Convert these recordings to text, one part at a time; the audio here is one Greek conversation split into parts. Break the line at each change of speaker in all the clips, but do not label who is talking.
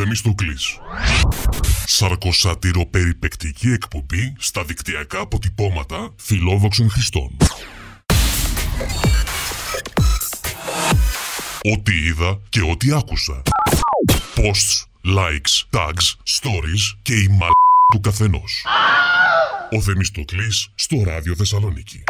Θεμιστοκλής. Σαρκοσατυροπεριπεκτική εκπομπή στα δικτυακά αποτυπώματα φιλόδοξων χρηστών. Ό,τι είδα και ό,τι άκουσα. Posts, likes, tags, stories και η μαλ του καθενός. Ο Θεμιστοκλής στο Ράδιο Θεσσαλονίκη.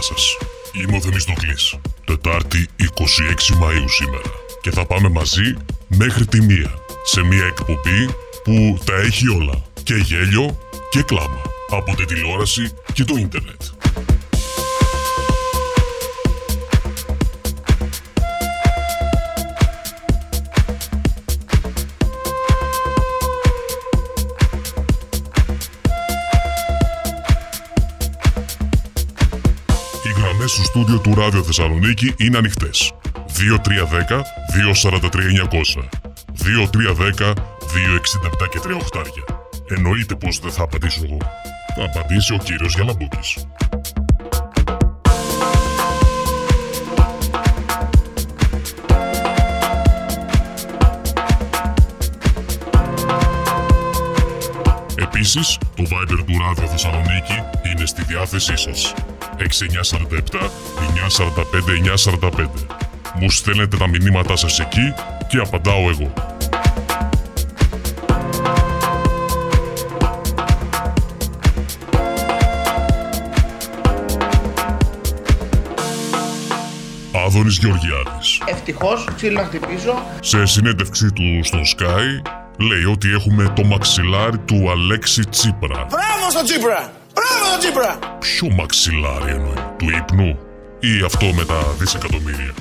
Καλημέρα σας. Είμαι ο Θεμιστοκλής. Τετάρτη 26 Μαΐου σήμερα. Και θα πάμε μαζί μέχρι τη μία. Σε μια εκπομπή που τα έχει όλα. Και γέλιο και κλάμα. Από τη τηλεόραση και το ίντερνετ. Στούντιο του Ράδιο Θεσσαλονίκη είναι ανοιχτές. 2310 243 900. 2310 267 και 3 οχτάρια. Εννοείται πως δεν θα απαντήσω εγώ. Θα απαντήσει ο κύριος Γιαλαμπούκης. Επίσης, το Viber του Ράδιο Θεσσαλονίκη είναι στη διάθεσή σας. 6947 945 945. Μου στέλνετε τα μηνύματά σας εκεί και απαντάω εγώ. Άδωνης Γεωργιάδης.
Ευτυχώς, ξύλο να χτυπήσω.
Σε συνέντευξή του στο Sky λέει ότι έχουμε το μαξιλάρι του Αλέξη Τσίπρα.
Μπράβο στο Τσίπρα! Μπράβο στο Τσίπρα!
Ποιο μαξιλάρι εννοεί, του ύπνου ή αυτό με τα δισεκατομμύρια;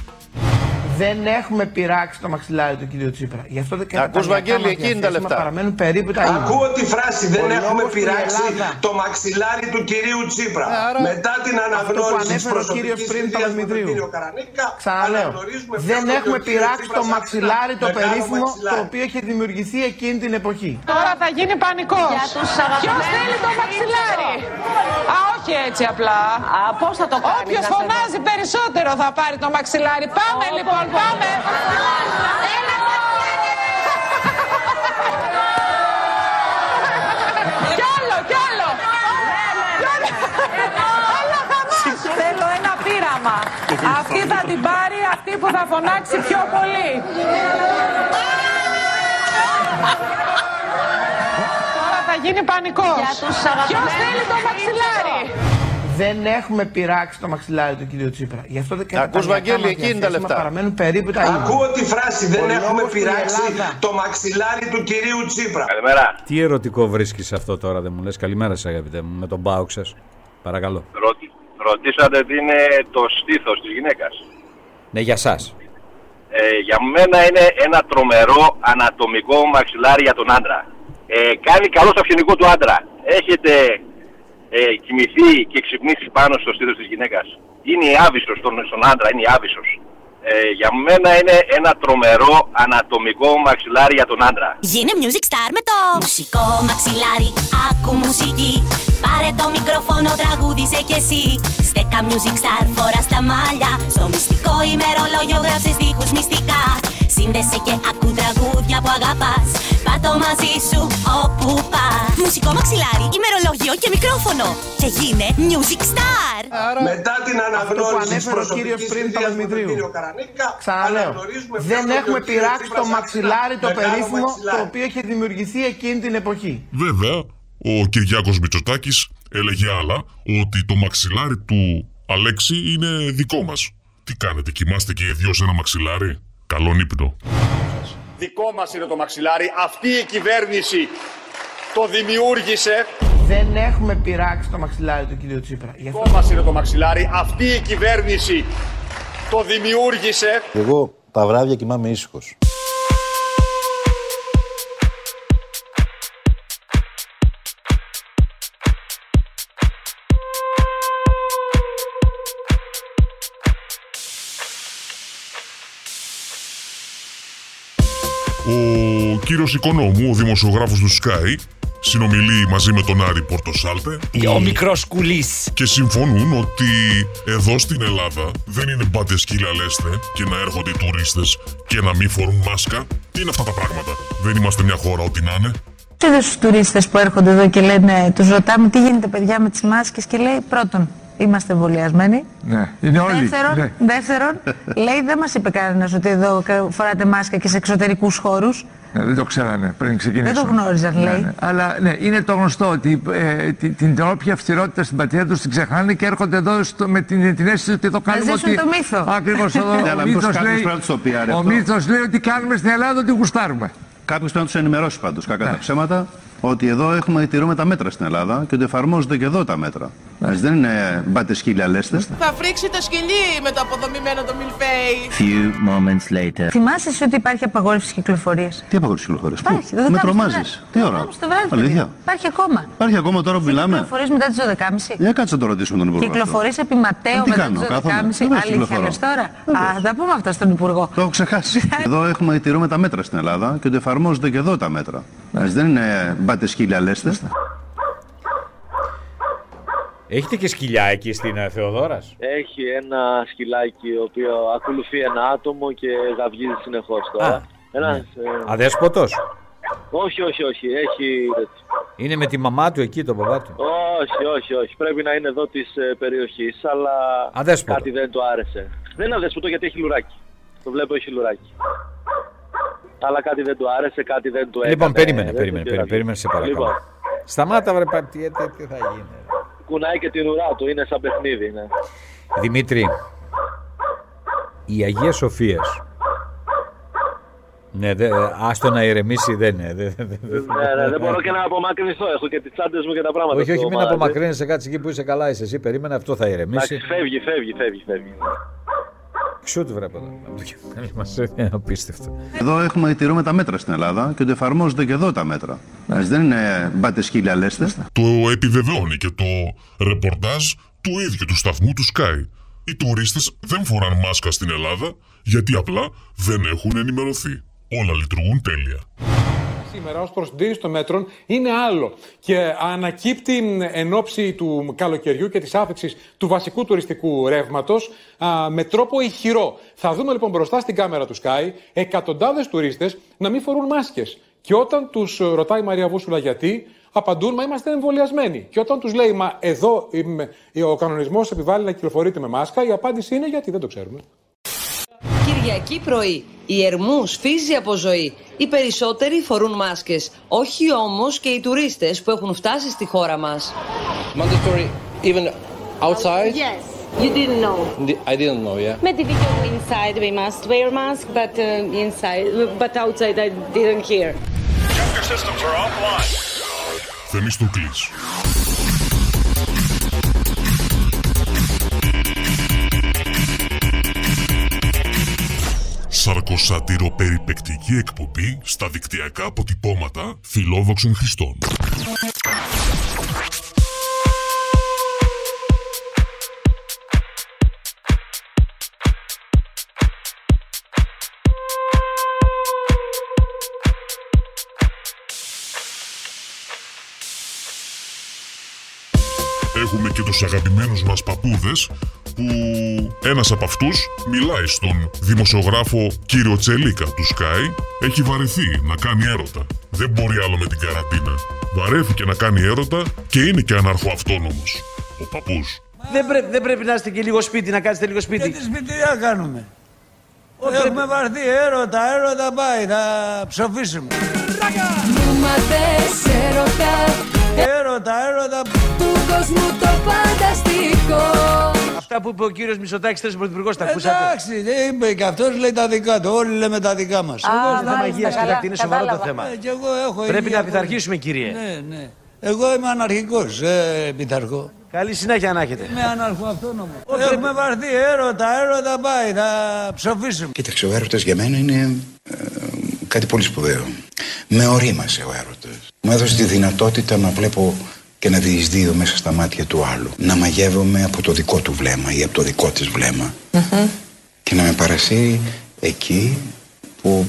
Δεν έχουμε πειράξει το μαξιλάρι του κυρίου Τσίπρα. Γι' αυτό δεν
Ακούς,
τα λεφτά
Βαγγέλη,
μας
εκεί είναι τα
διαθέσιμα,
λεφτά.
Παραμένουν περίπου τα ίδια.
Ακούω τη φράση δεν
Ο
έχουμε
λόγος που η
πειράξει
Ελλάδα-
το μαξιλάρι του κυρίου Τσίπρα.
Ε, άρα-
Μετά την αναγνώριση της
ανέφερε ο κύριος
προσωπικής
πριν,
θητείας με τον
Παπαδημητρίου.
κύριο Καρανίκα,
Ξαναλέω,
αναγνωρίζουμε
δεν
πλέον ότι ο
έχουμε
κύριος
πειράξει
Τσίπρας
το
άρχισε
μαξιλάρι το
μεγάλο
περίφημο το
μαξιλάρι.
οποίο είχε δημιουργηθεί εκείνη την εποχή.
Τώρα θα γίνει πανικό.
Για τους
Ποιος
αγαπημένους
θέλει το μαξιλάρι; Α, όχι έτσι απλά.
Α, πώς θα το κάνει.
Όποιος φωνάζει περισσότερο θα πάρει το μαξιλάρι. Πάμε λοιπόν, πάμε. Κι άλλο, κι άλλο. Έλα, χαμός. Θέλω ένα πείραμα. Αυτή θα την πάρει αυτή που θα φωνάξει πιο πολύ. Τώρα θα γίνει πανικός.
Για τους
Ποιος
αγαπημένους
θέλει το μαξιλάρι;
Δεν έχουμε πειράξει το μαξιλάρι του κυρίου Τσίπρα. Γι' αυτό δεν
Ακούς, Βαγγέλη, εκεί είναι τα λεφτά.
Παραμένουν περίπου τα ίδια.
Ακούω τη φράση δεν
Ο
έχουμε
λόγος που η
πειράξει
Ελλάδα-
το μαξιλάρι του κυρίου Τσίπρα.
Καλημέρα.
Τι ερωτικό βρίσκεις αυτό τώρα, δεν μου λες; Καλημέρα σα, αγαπητέ μου, με τον Μπάουξ σας. Παρακαλώ.
Ρωτη- Ρωτήσατε τι είναι το στήθος της γυναίκας.
Ναι, για εσά.
Ε, για μένα είναι ένα τρομερό ανατομικό μαξιλάρι για τον άντρα. Ε, κάνει καλό στο αυγενικό του άντρα. Έχετε ε, κοιμηθεί και ξυπνήσει πάνω στο στήθος της γυναίκας. Είναι η άβυσος στον, στον άντρα, είναι η άβυσος. Ε, για μένα είναι ένα τρομερό ανατομικό μαξιλάρι για τον άντρα.
Γίνε music star με το μουσικό μαξιλάρι. Άκου μουσική. Πάρε το μικρόφωνο, τραγούδισε κι εσύ. Στέκα music star, φορά στα μάλια. Στο μυστικό ημερολόγιο γράψες στίχους μυστικά. Σύνδεσε και ακού τραγούδια που αγαπάς. Πάτω μαζί σου όπου πας. Μουσικό μαξιλάρι, ημερολόγιο και μικρόφωνο. Και γίνε music star.
Μετά την αναγνώριση της
ανέφερε ο κύριος
προσωπικής
πριν,
θητείας με τον
Παπαδημητρίου.
κύριο Καρανίκα,
Ξαναλέω,
αναγνωρίζουμε
δεν
πλέον ότι ο
έχουμε
κύριος
πειράξει
Τσίπρας
το
άρχισε
μαξιλάρι το
μεγάλο
περίφημο το
μαξιλάρι.
οποίο είχε δημιουργηθεί εκείνη την εποχή.
Βέβαια, ο Κυριάκος Μητσοτάκης έλεγε άλλα ότι το μαξιλάρι του Αλέξη είναι δικό μας. Τι κάνετε, κοιμάστε και οι δυο σε ένα μαξιλάρι; Καλόν ύπνο.
Δικό μας είναι το μαξιλάρι. Αυτή η κυβέρνηση το δημιούργησε.
Δεν έχουμε πειράξει το μαξιλάρι του κυρίου Τσίπρα. Γι' αυτό
Δικό μας είναι το μαξιλάρι. Αυτή η κυβέρνηση το δημιούργησε.
Εγώ τα βράδια κοιμάμαι ήσυχος.
Ο κύριος Οικονόμου, ο δημοσιογράφος του Sky, συνομιλεί μαζί με τον Άρη Πορτοσάλτε.
Ο μικρός κουλής.
Και συμφωνούν ότι εδώ στην Ελλάδα δεν είναι μπάντε σκύλα λέστε και να έρχονται οι τουρίστες και να μην φορούν μάσκα. Τι είναι αυτά τα πράγματα; Δεν είμαστε μια χώρα ό,τι να είναι.
Είδε του τουρίστες που έρχονται εδώ και λένε, τους ρωτάμε τι γίνεται παιδιά με τις μάσκες και λέει πρώτον, είμαστε εμβολιασμένοι.
Ναι, είναι όλοι.
Δεύτερον,
ναι.
δεύτερον λέει δεν μας είπε κανένας ότι εδώ φοράτε μάσκα και σε εξωτερικούς χώρους.
Ναι, δεν το ξέρανε πριν ξεκινήσουν.
Δεν το γνώριζαν,
Ναι,
λέει.
ναι. Αλλά ναι, είναι το γνωστό ότι ε, την, την όποια αυστηρότητα στην πατρίδα τους την ξεχνάνε και έρχονται εδώ στο, με την, την αίσθηση ότι το κάνουμε.
ζήσουν
ότι...
το μύθο.
Ακριβώς.
Ναι, αλλά
ο
μήπως
μύθος
κάποιος
λέει,
πρέπει να τους το πει, άρε,
ο
αυτό.
μύθος λέει ότι κάνουμε στην Ελλάδα ότι γουστάρουμε.
Κάποιο πρέπει να τους ενημερώσει πάντως, κακά
Ναι.
τα ψέματα, ότι εδώ έχουμε τηρούμε τα μέτρα στην Ελλάδα και ότι εφαρμόζονται και εδώ τα μέτρα.
Ναι.
Έτσι, δεν είναι μπάτε σκύλια λέστε.
Θα φρίξει το σκυλί με το αποδομημένο το μιλφέι.
Few moments later.
Θυμάσαι εσύ ότι υπάρχει απαγόρευση κυκλοφορίας;
Τι απαγόρευση κυκλοφορίας,
Υπάρχει, δεν το
Με
κάνουμε στο
τρομάζεις;
βράδυ.
Τι
Το
ώρα;
κάνουμε στο βράδυ, παιδιά.
Αλήθεια.
Υπάρχει ακόμα.
Υπάρχει ακόμα τώρα που μιλάμε;
Κυκλοφορείς μετά τις 12.30.
Για κάτσε να το ρωτήσουμε τον Υπουργό. αυτό.
Κυκλοφορείς επί Ματέο
Τι
μετά
κάνω,
τις
κάθομαι.
12.30.
Βεβαίως
Αλήθεια
κυκλοφορώ.
λες τώρα; Α, θα πούμε αυτά στον Υπουργό.
Το έχω ξεχάσει. εδώ έχουμε τηρούμε τα μέτρα στην Ελλάδα και ότι εφαρμόζονται και εδώ τα μέτρα. Έτσι, δεν είναι μπάτε σκύλια λέστε.
Έχετε και σκυλιά εκεί στην ε, Θεοδόρας;
Έχει ένα σκυλάκι ο οποίο ακολουθεί ένα άτομο και γαυγίζει συνεχώς τώρα. Ένας, ε,
Αδέσποτος;
όχι, όχι, όχι. Έχει.
Είναι με τη μαμά του εκεί, τον παπά του;
Όχι, όχι, όχι. Πρέπει να είναι εδώ της περιοχής, αλλά
Αδέσποτο.
κάτι δεν του άρεσε. Δεν είναι αδέσποτο γιατί έχει λουράκι. Το βλέπω έχει λουράκι. Αλλά κάτι δεν του άρεσε, κάτι δεν του έκανε.
Λοιπόν, περίμενε,
δεν
περίμενε,
του
περίμενε,
πήρε.
περίμενε, σε παρακαλώ.
Λοιπόν,
Σταμάτα, βρε, πα- τι, τι, τι θα γίνει.
Κουνάει και την ουρά του, είναι σαν παιχνίδι. Ναι.
Δημήτρη, η Αγία Σοφίας. Ναι, δε, άστο να ηρεμήσει, δεν είναι. δε- δε- δε-
ναι, ναι, δεν μπορώ και να απομακρυνθώ. Έχω και τις τσάντες μου και τα πράγματα.
Όχι, όχι,
στο
μην
μαγαζί.
απομακρύνεσαι κάτι εκεί που είσαι καλά, είσαι εσύ. Περίμενε, αυτό θα ηρεμήσει.
Εντάξει, φεύγει, φεύγει, φεύγει, φεύγει.
Ξούτ, βρε, παιδό. Μας είναι απίστευτο.
Εδώ έχουμε τηρούμε τα μέτρα στην Ελλάδα και ότι εφαρμόζονται και εδώ τα μέτρα. Έτσι, δεν είναι μπάτες σκύλια λέστε.
Το επιβεβαιώνει και το ρεπορτάζ του ίδιου του σταθμού του Sky. Οι τουρίστες δεν φοράνε μάσκα στην Ελλάδα γιατί απλά δεν έχουν ενημερωθεί. Όλα λειτουργούν τέλεια.
Σήμερα ως προς την τήρηση των μέτρων είναι άλλο και ανακύπτει μ, εν ώψη του καλοκαιριού και της άφηξης του βασικού τουριστικού ρεύματος α, με τρόπο ηχηρό. Θα δούμε λοιπόν μπροστά στην κάμερα του Sky εκατοντάδες τουρίστες να μην φορούν μάσκες. Και όταν τους ρωτάει η Μαρία Βούσουλα γιατί, απαντούν μα είμαστε εμβολιασμένοι. Και όταν τους λέει μα εδώ είμαι, ο κανονισμός επιβάλλει να κυκλοφορείτε με μάσκα, η απάντηση είναι γιατί δεν το ξέρουμε.
Κυριακή πρωί. Οι Ερμούς φύζει από ζωή. Οι περισσότεροι φορούν μάσκες. Όχι όμως και οι τουρίστες που έχουν φτάσει στη χώρα μας.
Mandatory even outside?
Yes. You didn't know.
I didn't know, yeah.
Met the video inside we must wear mask, but uh, inside, but outside I didn't hear.
Θεμιστοκλής. Σαρκοσάτηρο περιπεκτική εκπομπή στα δικτυακά αποτυπώματα φιλόδοξων χρηστών. Έχουμε και τους αγαπημένους μας παππούδες που ένας από αυτούς μιλάει στον δημοσιογράφο κύριο Τσελίκα του Sky έχει βαρεθεί να κάνει έρωτα. Δεν μπορεί άλλο με την καραντίνα. Βαρέθηκε να κάνει έρωτα και είναι και αναρχοαυτόνομος. Ο παππούς.
Δεν, πρέ- δεν πρέπει να είστε και λίγο σπίτι, να κάτσετε λίγο σπίτι.
Γιατί σπίτι τι θα κάνουμε. Έχουμε βαρθεί έρωτα, έρωτα πάει, θα ψοφήσουμε.
Νούμαντες έρωτα
Έρωτα, έρωτα.
του κόσμου το φανταστικό
Αυτά που είπε ο κύριος Μισωτάκη, τέλο πρωθυπουργός, τα ακούσατε;
Εντάξει, δεν είπε και αυτός λέει τα δικά του. Όλοι λέμε τα δικά μας.
Α, θέμα μαγεία και τακτή είναι σοβαρό το θέμα.
και εγώ έχω
Πρέπει
ίδια
να πειθαρχήσουμε, κύριε.
Ναι, ναι. Εγώ είμαι αναρχικός, ε, πειθαρχώ.
Καλή συνέχεια να έχετε.
Είμαι αναρχοαυτόνομο. Έχουμε βαρθεί έρωτα, έρωτα πάει, θα ψοφήσουμε.
Κοίταξε, ο έρωτας για μένα είναι ε, κάτι πολύ σπουδαίο. Με ορίμασε ο έρωτας. Μου έδωσε τη δυνατότητα να βλέπω και να διεισδύω μέσα στα μάτια του άλλου. Να μαγεύομαι από το δικό του βλέμμα ή από το δικό της βλέμμα. Και να με παρασύρει εκεί που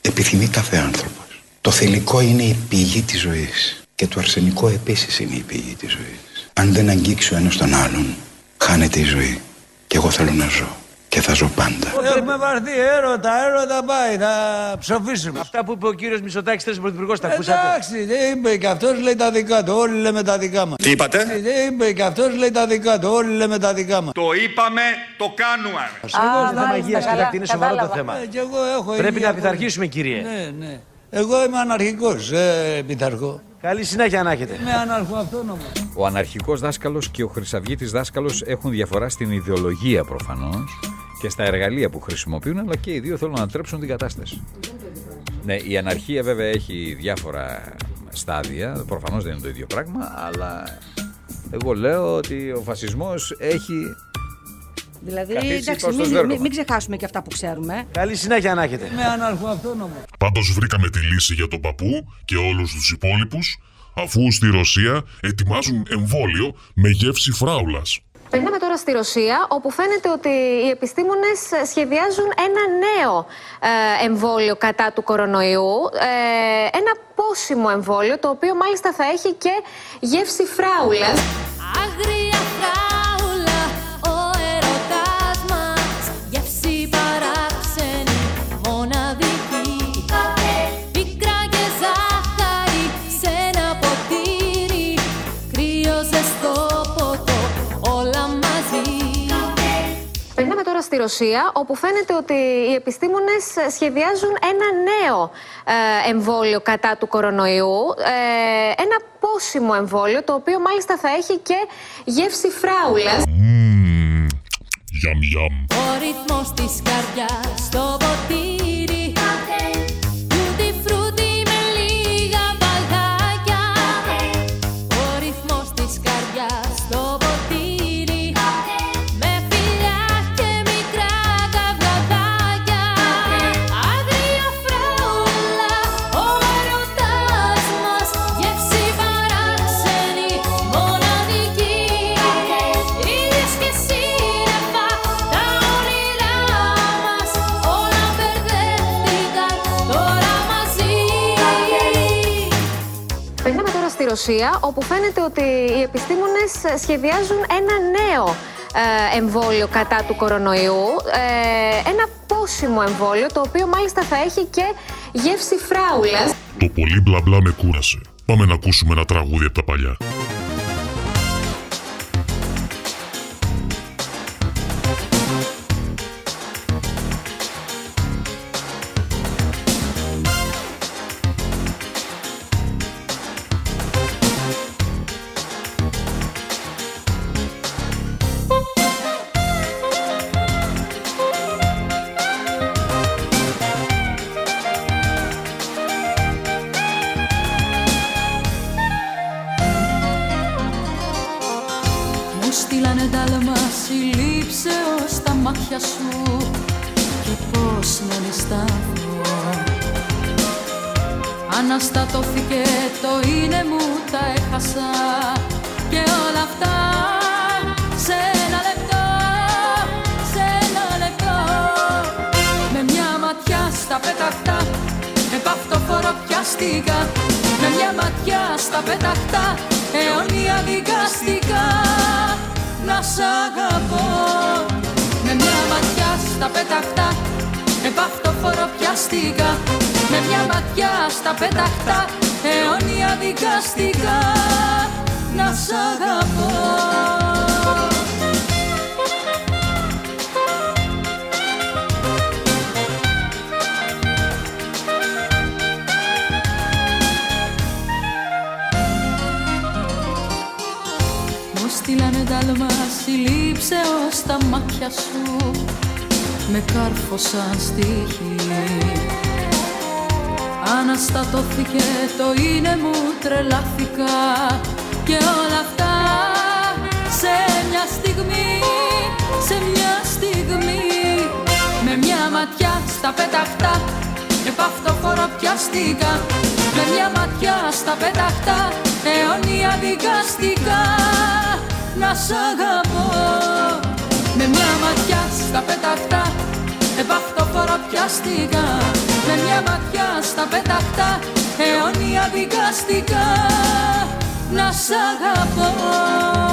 επιθυμεί κάθε άνθρωπος. Το θηλυκό είναι η πηγή της ζωής και το αρσενικό επίσης είναι η πηγή της ζωής. Αν δεν αγγίξει ο ένας τον άλλον, χάνεται η ζωή. Και εγώ θέλω να ζω και θα ζω πάντα.
Έχουμε βαρθεί έρωτα, έρωτα πάει, θα ψοφήσουμε.
Αυτά που είπε ο κύριος Μητσοτάκης, χθε πρωθυπουργός, τα ακούσατε;
Εντάξει, δεν είπε και αυτός λέει τα δικά του. Όλοι λέμε τα δικά μας.
Τι είπατε;
Δεν είπε και αυτός λέει τα δικά του. Όλοι λέμε τα δικά μας.
Το είπαμε, το κάνουμε.
Εγώ είναι θέμα υγείας και τακτή, είναι σοβαρό το θέμα.
Ε, κι εγώ έχω
Πρέπει
υγεία
να πειθαρχήσουμε, κύριε.
Ναι, ναι. Εγώ είμαι αναρχικός, ε, πειθαρχώ.
Καλή συνέχεια να έχετε.
Είμαι αναρχοαυτόνομο.
Ο αναρχικός δάσκαλος και ο χρυσαυγίτης δάσκαλος έχουν διαφορά στην ιδεολογία προφανώς και στα εργαλεία που χρησιμοποιούν, αλλά και οι δύο θέλουν να τρέψουν την κατάσταση. Ναι, η αναρχία βέβαια έχει διάφορα στάδια, προφανώς δεν είναι το ίδιο πράγμα, αλλά εγώ λέω ότι ο φασισμός έχει
Δηλαδή,
Καθίσει
εντάξει,
προς το
μην,
σβέρκο
μην, μην ξεχάσουμε και αυτά που ξέρουμε.
Καλή συνέχεια να έχετε.
Είμαι αναρχοαυτόνομο.
Πάντως βρήκαμε τη λύση για τον παππού και όλους τους υπόλοιπους, αφού στη Ρωσία ετοιμάζουν εμβόλιο με γεύση φράουλας.
Περνάμε τώρα στη Ρωσία, όπου φαίνεται ότι οι επιστήμονες σχεδιάζουν ένα νέο ε, εμβόλιο κατά του κορονοϊού. Ε, ένα πόσιμο εμβόλιο, το οποίο μάλιστα θα έχει και γεύση φράουλας.
Άγρια
στη Ρωσία, όπου φαίνεται ότι οι επιστήμονες σχεδιάζουν ένα νέο ε, εμβόλιο κατά του κορονοϊού. Ε, ένα πόσιμο εμβόλιο, το οποίο μάλιστα θα έχει και γεύση φράουλας.
Μμμ, γιαμ γιαμ.
Ο ρυθμός της καρδιάς στο ποτήρι
Ρωσία, όπου φαίνεται ότι οι επιστήμονες σχεδιάζουν ένα νέο ε, εμβόλιο κατά του κορονοϊού. Ε, ένα πόσιμο εμβόλιο, το οποίο μάλιστα θα έχει και γεύση φράουλας.
Το πολύ μπλα μπλα με κούρασε. Πάμε να ακούσουμε ένα τραγούδι από τα παλιά.
Φορό πιάστηκα Με μια ματιά στα πέταχτα αιώνια δικαστικά να σ' αγαπώ. Με μια ματιά στα πέταχτα επ' αυτό φορό πιάστηκα Με μια ματιά στα πέταχτα αιώνια δικαστικά να σ' αγαπώ στείλανε τάλμα συλλήψεως στα μάτια σου Με κάρφωσαν στοίχη Αναστατώθηκε το είναι μου τρελάθηκα Και όλα αυτά σε μια στιγμή Σε μια στιγμή. Με μια ματιά στα πέταχτα Επ' αυτό φορό πιάστηκα Με μια ματιά στα πέταχτα αιώνια δικαστικά να σ' αγαπώ. Με μια ματιά στα πέταχτα επ' αυτό φορό πιάστηκα Με μια ματιά στα πέτακτα αιώνια δικαστικά. Να σ' αγαπώ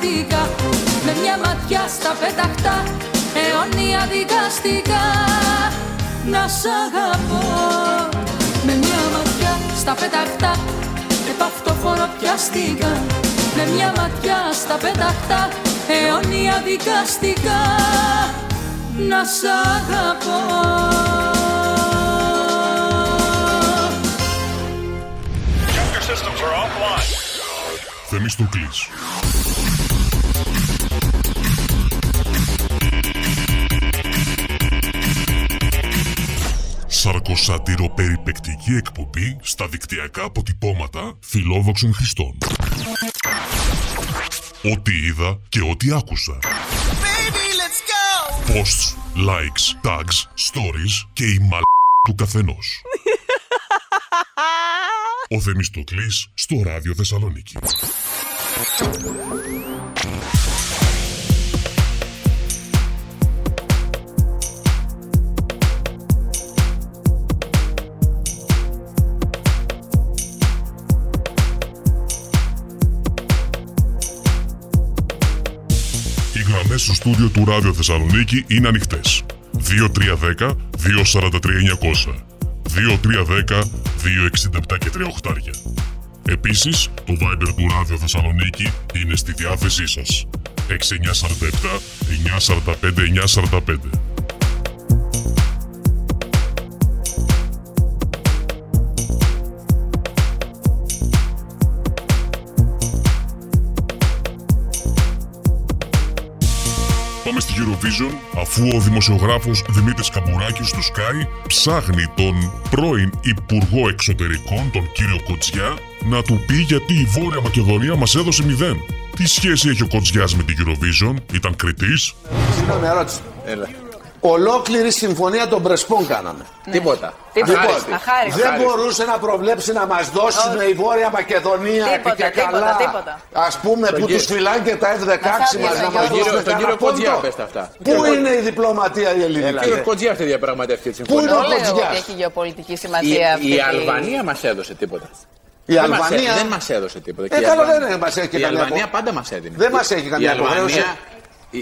φοροπιαστικά Με μια ματιά στα πέταχτα Αιώνια δικαστικά. Να σ' αγαπώ. Με μια ματιά στα πέταχτα Επ' αυτό φοροπιαστικά Με μια ματιά στα πέταχτα Αιώνια δικαστικά. Να σ' αγαπώ.
Θεμιστοκλής. Σαρκοσάτηρο περιπεκτική εκπομπή στα δικτυακά αποτυπώματα φιλόδοξων χρηστών. Ό,τι είδα και ό,τι άκουσα. Posts, likes, tags, stories και η μαλ του καθενός. Ο Θεμιστοκλής στο Ράδιο Θεσσαλονίκη. Οι γραμμές στο στούντιο του Ράδιο Θεσσαλονίκη είναι ανοιχτές. 2310 243 900 2310 267 και 3 οχτάρια. Επίσης, το Viber του Ράδιο Θεσσαλονίκη είναι στη διάθεσή σας. 6947 945 945. Eurovision, αφού ο δημοσιογράφος Δημήτρης Καμπουράκης του Sky ψάχνει τον πρώην Υπουργό Εξωτερικών, τον κύριο Κοτζιά, να του πει γιατί η Βόρεια Μακεδονία μας έδωσε μηδέν. Τι σχέση έχει ο Κοτζιάς με την Eurovision, ήταν κριτής;
Συγγνώμη, ερώτηση. Ολόκληρη συμφωνία των Πρεσπών κάναμε.
Τίποτα.
Τίποτα.
Αχάριστη.
Λοιπόν, δεν μπορούσε να προβλέψει να μας δώσουν η Βόρεια Μακεδονία
Τίποτα,
και
τίποτα,
καλά.
τίποτα.
Α πούμε
Τον
που
κύριο-
τους φυλάνε και τα F-16 μα να μας
Τον κύριο-
δώσουν
τον κύριο
κανένα
Κοντζιά
πόντο.
πες τα αυτά.
Πού είναι η διπλωματία η
Ο
ελληνική.
κύριο Κοντζιά αυτή διαπραγματεύτηκε τη
Πού είναι ο
συμφωνία.
Δεν λέω
Κοντζιάς;
ότι έχει γεωπολιτική
Η,
σημασία αυτή.
η
τη-
Αλβανία μας έδωσε τίποτα.
Η
Δεν μας
Αλβανία-
έ- δεν μας έδωσε τίποτα.
Ε,
Και η
καλά,
Αλβανία-
δεν μας έχει
Η
καμία
Αλβανία
απο-
πάντα μας έδινε.
Δεν μας έχει καμία
Η Αλβανία
υποχρέωση.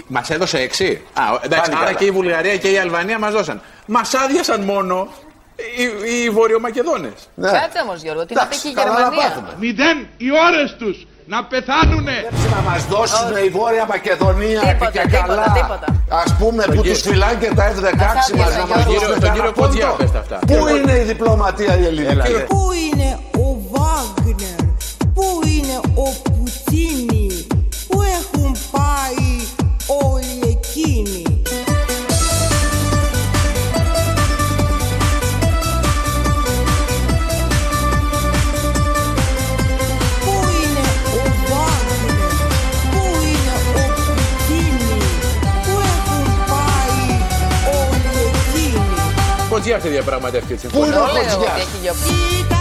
Μας έδωσε 6. Α, εντάξει,
Πάλι
άρα
καλά.
και η Βουλγαρία και η Αλβανία μας δώσαν. Μας άδειασαν μόνο οι, οι Βορειομακεδόνες.
Ναι.
Κάτσε όμως Γιώργο, τι να πει και η Γερμανία.
Μηδέν οι ώρες τους να πεθάνουνε. Να μας δώσουν η Βόρεια Μακεδονία
Τίποτα,
και
τίποτα,
καλά.
τίποτα.
Α πούμε που τους φυλάνε και τα F-16 μας να μας
Τον κύριο-
δώσουν
τον κύριο
κανένα
Κοντζιά
πόντο.
πες τα αυτά.
Πού είναι η διπλωματία η ελληνική.
Πού είναι ο Βάγνερ, πού είναι ο
Κοντζιά αυτή διαπραγματεύτηκε τη
Πού
συμφωνία.
είναι ο
Δεν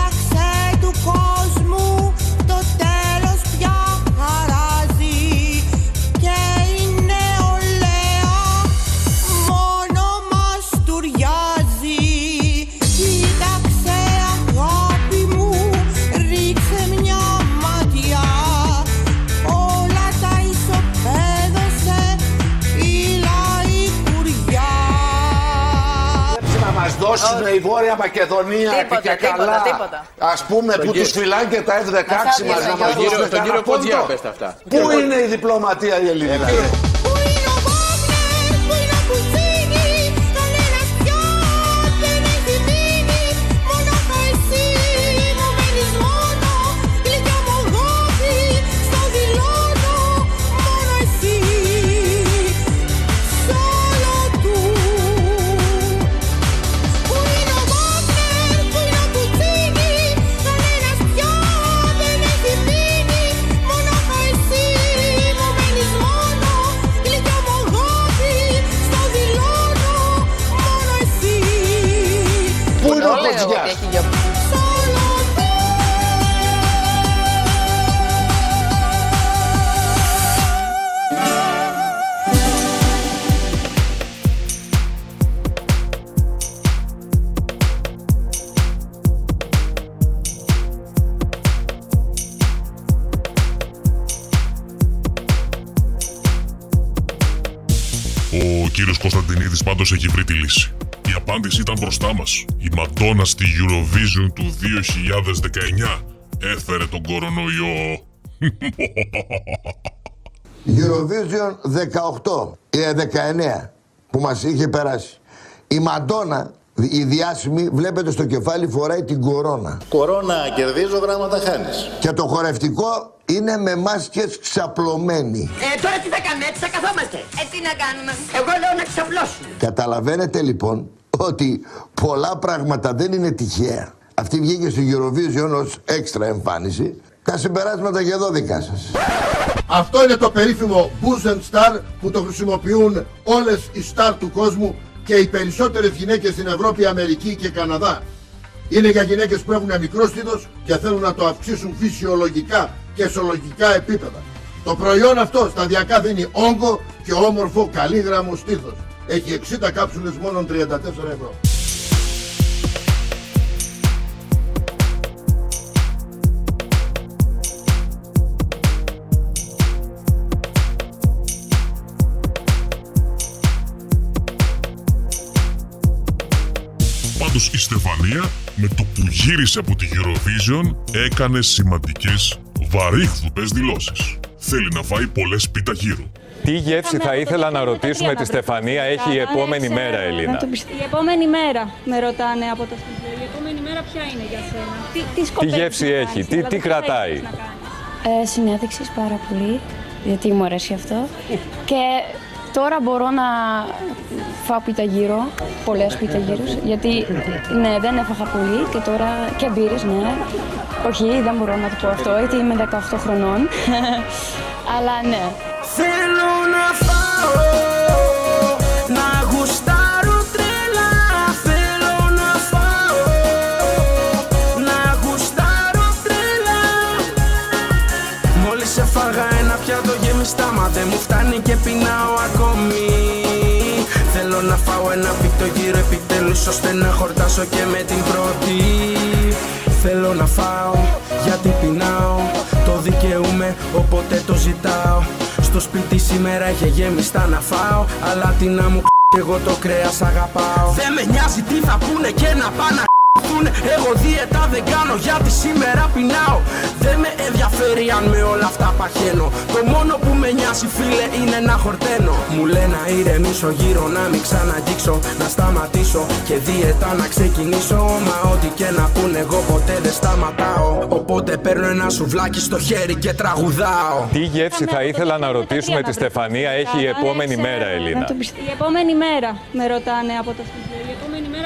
Να μα δώσουν η Βόρεια Μακεδονία
Τίποτα,
και
τίποτα,
καλά.
τίποτα.
Α πούμε
Τον
που
κύριο-
τους φυλάνε και τα F-16
Μας
μα
άδειασαν,
να μα
Τον
δώσουν
κύριο- τον κύριο
κανένα
Κοντζιά
πόντο.
πες τα αυτά.
Πού είναι η διπλωματία η ελληνική.
Eurovision του 2019 έφερε τον κορονοϊό.
Eurovision 18, ε, 19 που μας είχε περάσει. Η Μαντόνα, η διάσημη, βλέπετε στο κεφάλι φοράει την κορώνα.
Κορώνα κερδίζω, γράμματα χάνεις.
Και το χορευτικό είναι με μάσκες ξαπλωμένοι.
Ε, τώρα τι θα κάνουμε, έτσι θα καθόμαστε. Ε, τι να κάνουμε; Εγώ λέω να ξαπλώσουμε.
Καταλαβαίνετε λοιπόν ότι πολλά πράγματα δεν είναι τυχαία. Αυτή βγήκε στο Eurovision ως έξτρα εμφάνιση. Τα συμπεράσματα και εδώ δικά σας.
Αυτό είναι το περίφημο Boost and Star που το χρησιμοποιούν όλες οι star του κόσμου και οι περισσότερες γυναίκες στην Ευρώπη, Αμερική και Καναδά. Είναι για γυναίκες που έχουν μικρό στήθος και θέλουν να το αυξήσουν φυσιολογικά και σολογικά επίπεδα. Το προϊόν αυτό σταδιακά δίνει όγκο και όμορφο καλύγραμμο στήθος. Έχει 60 κάψουλες μόνο 34 ευρώ.
Πάντως η Στεφανία με το που γύρισε από τη Eurovision έκανε σημαντικές βαρύχδουπες δηλώσεις. Θέλει να φάει πολλές πίτα γύρω.
Τι γεύση θα ήθελα να ρωτήσουμε τη Στεφανία έχει η επόμενη μέρα, Ελίνα.
Η επόμενη μέρα με ρωτάνε από το σπίτι. Η επόμενη μέρα ποια είναι για σένα; Τι, τι,
Τι
σκοπεύεις
γεύση
να
έχει,
κάνεις,
τι,
δηλαδή,
τι
τι
κρατάει;
θέλεις να κάνεις;
Ε, συνέδεξης πάρα πολύ, γιατί μου αρέσει αυτό. Και τώρα μπορώ να φάω πιταγύρο, πολλές πιταγύρους, γιατί ναι, δεν έφαγα πολύ και τώρα και μπύρες, ναι. Όχι, δεν μπορώ να το πω αυτό, γιατί είμαι 18 χρονών. Αλλά ναι.
Θέλω να δεν μου φτάνει και πεινάω ακόμη. Θέλω να φάω ένα πίκτο γύρω επιτέλους Ώστε να χορτάσω και με την πρώτη. Θέλω να φάω γιατί πεινάω. Το δικαιούμαι οπότε το ζητάω. Στο σπίτι σήμερα έχει γεμιστά να φάω Αλλά τι να μου κι εγώ το κρέας αγαπάω. Δεν με νοιάζει τι θα πούνε και να πάνε να Πούνε, Εγώ δίαιτα δεν κάνω γιατί σήμερα πεινάω. Δεν με ενδιαφέρει αν με όλα αυτά παχαίνω. Το μόνο που με νοιάζει φίλε είναι να χορταίνω. Μου λένε να ηρεμήσω γύρω να μην ξαναγγίξω Να σταματήσω και δίαιτα να ξεκινήσω. Μα ό,τι και να πούνε εγώ ποτέ δεν σταματάω. Οπότε παίρνω ένα σουβλάκι στο χέρι και τραγουδάω.
Τι γεύση θα ήθελα να ρωτήσουμε τη Στεφανία έχει η επόμενη μέρα, Ελίνα.
Η επόμενη μέρα με ρωτάνε από το σπίτι.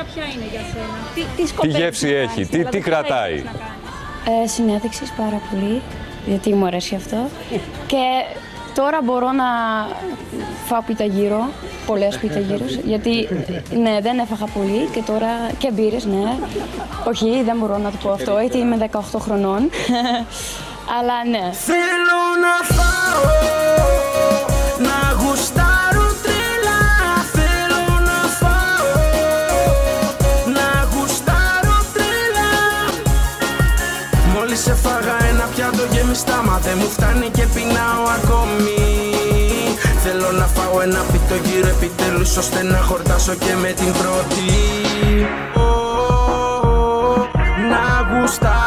Η επόμενη μέρα ποια είναι για σένα; Τι, τι
Τι
σκοπεύεις
γεύση
να
έχει,
κάνεις,
τι,
δηλαδή,
τι
τι
κρατάει;
θέλεις να κάνεις.
Ε, συνέδεξης πάρα πολύ, γιατί μου αρέσει αυτό. Και τώρα μπορώ να φάω πιταγύρο, πολλές πιταγύρους, γιατί ναι, δεν έφαγα πολύ και τώρα και μπύρες, ναι. Όχι, δεν μπορώ να το πω αυτό, γιατί είμαι 18 χρονών. Αλλά ναι.
Θέλω να φάω, δεν μου φτάνει και πεινάω ακόμη. Θέλω να φάω ένα πίτο γύρω επιτέλους Ώστε να χορτάσω και με την πρώτη. Ω, Να γουστάρω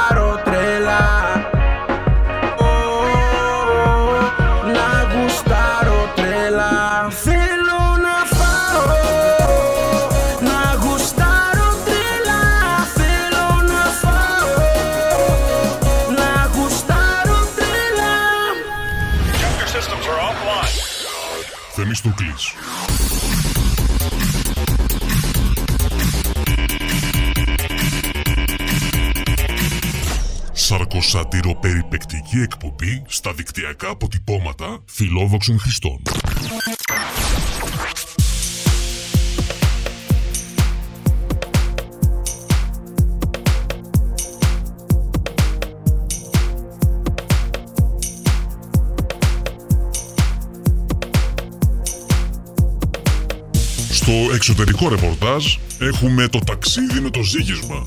Θεμιστοκλής. Σαρκοσατυροπεριπεκτική εκπομπή στα δικτυακά αποτυπώματα φιλόδοξων χρηστών. Στο εξωτερικό ρεπορτάζ έχουμε το ταξίδι με το ζύγισμα.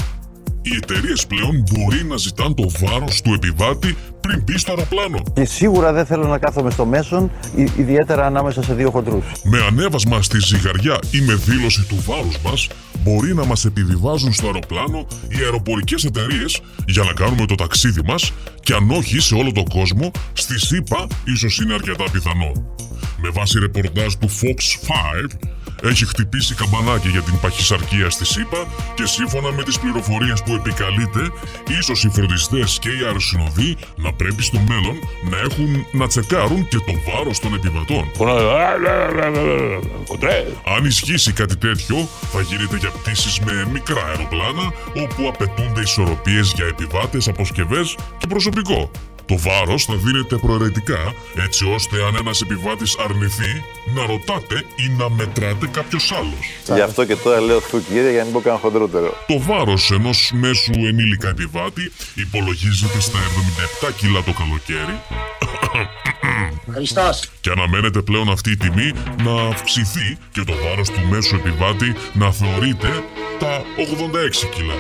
Οι εταιρείες πλέον μπορεί να ζητάν το βάρος του επιβάτη πριν μπει στο αεροπλάνο.
Και σίγουρα δεν θέλω να κάθομαι στο μέσον, ι- ιδιαίτερα ανάμεσα σε δύο χοντρούς.
Με ανέβασμα στη ζυγαριά ή με δήλωση του βάρους μας, μπορεί να μας επιβιβάζουν στο αεροπλάνο οι αεροπορικές εταιρείες για να κάνουμε το ταξίδι μας και αν όχι σε όλο τον κόσμο, στη ΣΥΠΑ ίσως είναι αρκετά πιθανό. Με βάση ρεπορτάζ του Fox 5, έχει χτυπήσει καμπανάκι για την παχυσαρκία στη ΣΥΠΑ και σύμφωνα με τις πληροφορίες που επικαλείται, ίσως οι φροντιστές και οι αεροσυνοδοί να πρέπει στο μέλλον να έχουν να τσεκάρουν και το βάρος των επιβατών. Αν ισχύσει κάτι τέτοιο, θα γίνεται για πτήσεις με μικρά αεροπλάνα, όπου απαιτούνται ισορροπίες για επιβάτες, αποσκευές και προσωπικό. Το βάρος θα δίνεται προαιρετικά, έτσι ώστε αν ένας επιβάτης αρνηθεί, να ρωτάτε ή να μετράτε κάποιος άλλος.
Γι' αυτό και τώρα λέω θου κύριε για να μην πω καν χοντρότερο.
Το βάρος ενός μέσου ενήλικα επιβάτη υπολογίζεται στα 77 κιλά το καλοκαίρι
Χριστός.
και αναμένεται πλέον αυτή η τιμή να αυξηθεί και το βάρος του μέσου επιβάτη να θεωρείται τα 86 κιλά.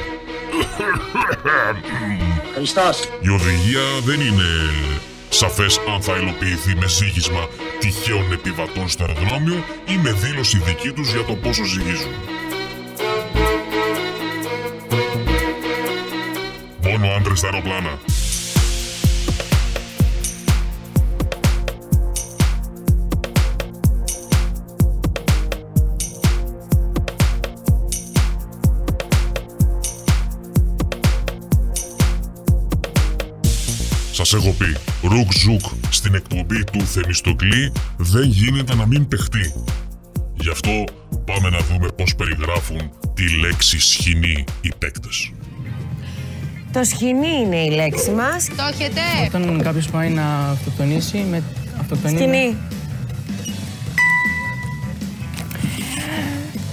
Χριστός.
Η οδηγία δεν είναι σαφές αν θα υλοποιηθεί με ζύγισμα τυχαίων επιβατών στο αεροδρόμιο ή με δήλωση δική τους για το πόσο ζυγίζουν. Μόνο άντρες στα αεροπλάνα. Σας έχω πει, ρουκ ζουκ στην εκπομπή του Θεμιστοκλή δεν γίνεται να μην παιχτεί. Γι' αυτό πάμε να δούμε πώς περιγράφουν τη λέξη σχοινή οι παίκτες.
Το σχοινί είναι η λέξη μας.
Το έχετε.
Όταν κάποιος πάει να αυτοκτονήσει με αυτοκτονία.
Σκηνή.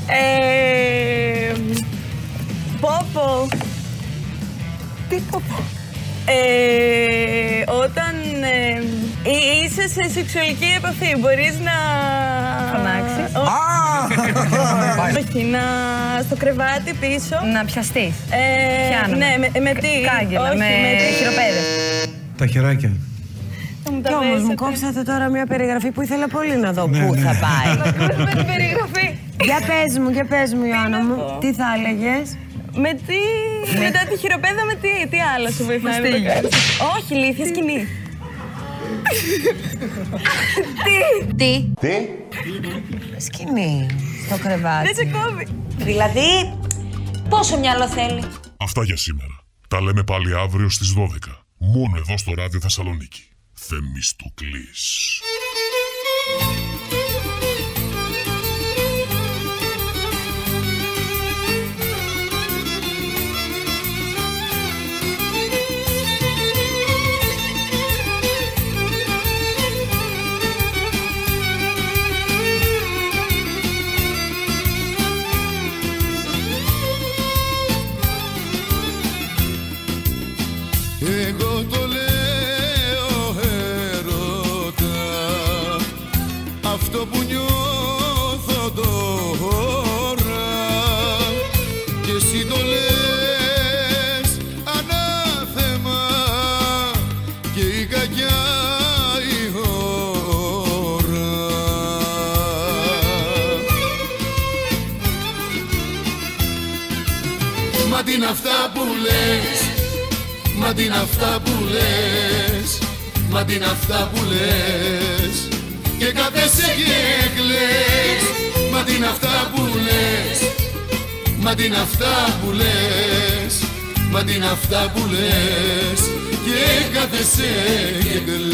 Ε, πόπο. Τι πόπο. Ε, όταν ε, εί- είσαι σε σεξουαλική επαφή, μπορείς να...
Φωνάξεις.
Ω- Όχι, να στο κρεβάτι πίσω.
Να πιαστείς.
Ε,
Πιάνομαι.
ναι, με, με τι.
Κάγκελα,
Όχι,
με
τι.
χειροπέδες.
Τα χεράκια.
Κι όμως μου κόψατε τώρα μια περιγραφή που ήθελα πολύ να δω πού θα πάει. Με την περιγραφή. Για πες μου, για πες μου Ιωάννα μου, τι θα έλεγες; Με τι. Μετά τη χειροπέδα με τι, τι άλλο σου βοηθάει να το Μαστίγιο. κάνεις. Όχι, ηλίθεια σκηνή. τι;
Τι;
Τι;
Σκηνή. Στο κρεβάτι. Δεν σε κόβει.
Δηλαδή, πόσο μυαλό θέλει;
Αυτά για σήμερα. Τα λέμε πάλι αύριο στις 12. Μόνο εδώ στο Ράδιο Θεσσαλονίκη. Θεμιστοκλής.
Είναι αυτά που λες. Και κάθεσαι και κλαις. Μα τι είναι αυτά που λες. Μα τι είναι αυτά που λες. Μα τι είναι αυτά που λες. Και κάθεσαι και κλαις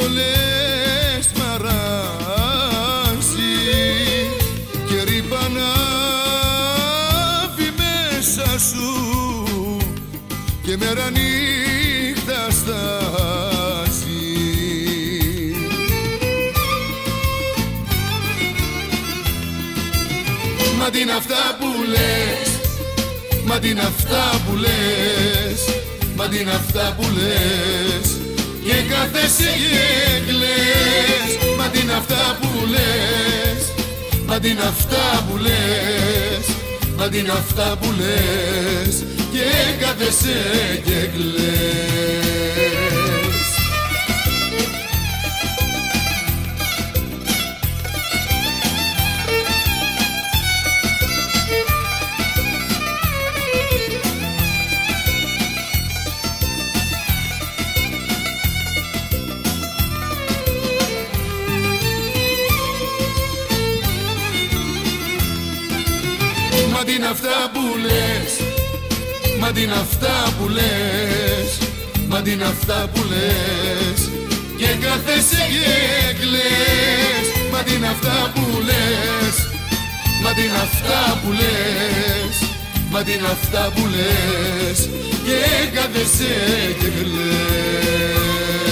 το λες μαράζει και ρυπανάβει μέσα σου και μέρα νύχτα στάζει. Μα αυτά που λες Μα αυτά που λες Μα αυτά που λες και κάθεσαι και κλαις Μα τι είναι αυτά που λες Μα τι είναι αυτά που λες Μα τι είναι αυτά που λες. Και κάθεσαι και κλαις είναι αυτά που λες. Μα τι είναι αυτά που λες. Μα τι είναι αυτά που λες. Και κάθεσαι και κλαις Μα τι είναι αυτά που λες. Μα τι είναι αυτά που λες. Μα τι είναι αυτά που λες. Και κάθεσαι και κλαις